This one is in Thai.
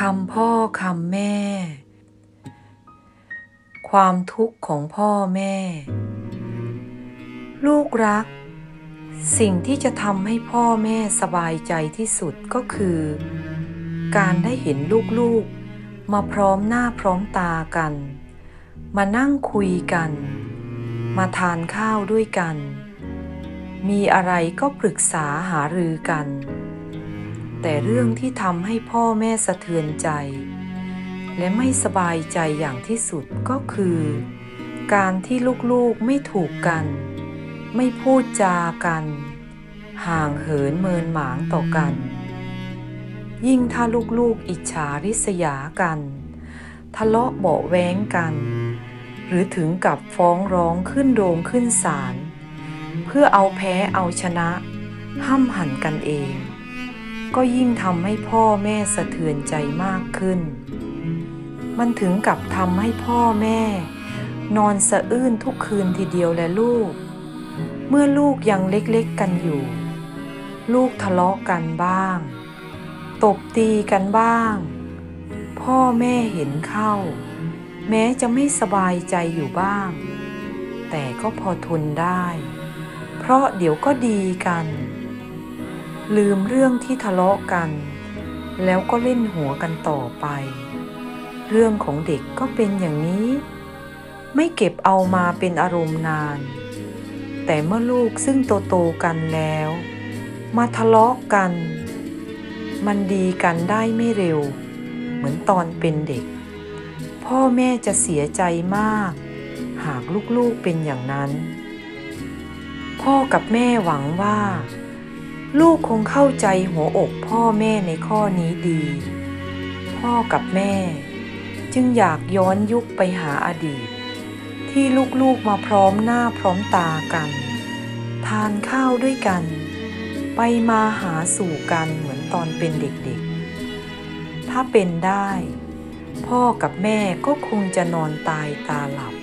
คำพ่อคำแม่ ความทุกข์ของพ่อแม่ ลูกรัก สิ่งที่จะทำให้พ่อแม่สบายใจที่สุดก็คือ การได้เห็นลูกๆ มาพร้อมหน้าพร้อมตากัน มานั่งคุยกัน มาทานข้าวด้วยกัน มีอะไรก็ปรึกษาหารือกัน แต่เรื่องที่ทำให้พ่อแม่สะเทือนใจ และไม่สบายใจอย่างที่สุดก็คือ การที่ลูกๆไม่ถูกกัน ไม่พูดจากัน ห่างเหินเมินหมางต่อกัน ยิ่งถ้าลูกๆอิจฉาริษยากัน ทะเลาะเบาะแว้งกัน หรือถึงกับฟ้องร้องขึ้นโรงขึ้นศาลเพื่อเอาแพ้เอาชนะห้ำหันกันเอง ก็ยิ่งทำให้พ่อแม่สะเทือนใจมากขึ้น มันถึงกับทำให้พ่อแม่ นอนสะอื้นทุกคืนทีเดียวและลูก เมื่อลูกยังเล็กๆกันอยู่ ลูกทะเลาะกันบ้าง ตบตีกันบ้าง พ่อแม่เห็นเข้า แม้จะไม่สบายใจอยู่บ้าง แต่ก็พอทนได้ เพราะเดี๋ยวก็ดีกัน ลืมเรื่องที่ทะเลาะกัน แล้วก็เล่นหัวกันต่อไป เรื่องของเด็กก็เป็นอย่างนี้ ไม่เก็บเอามาเป็นอารมณ์นาน แต่เมื่อลูกซึ่งโตโตกันแล้ว มาทะเลาะกัน มันดีกันได้ไม่เร็ว เหมือนตอนเป็นเด็ก พ่อแม่จะเสียใจมาก หากลูกๆเป็นอย่างนั้น พ่อกับแม่หวังว่า ลูกคงเข้าใจหัวอกพ่อแม่ในข้อนี้ดี พ่อกับแม่ จึงอยากย้อนยุคไปหาอดีต ที่ลูกๆมาพร้อมหน้าพร้อมตากัน ทานข้าวด้วยกัน ไปมาหาสู่กันเหมือนตอนเป็นเด็กๆ ถ้าเป็นได้ พ่อกับแม่ก็คงจะนอนตายตาหลับ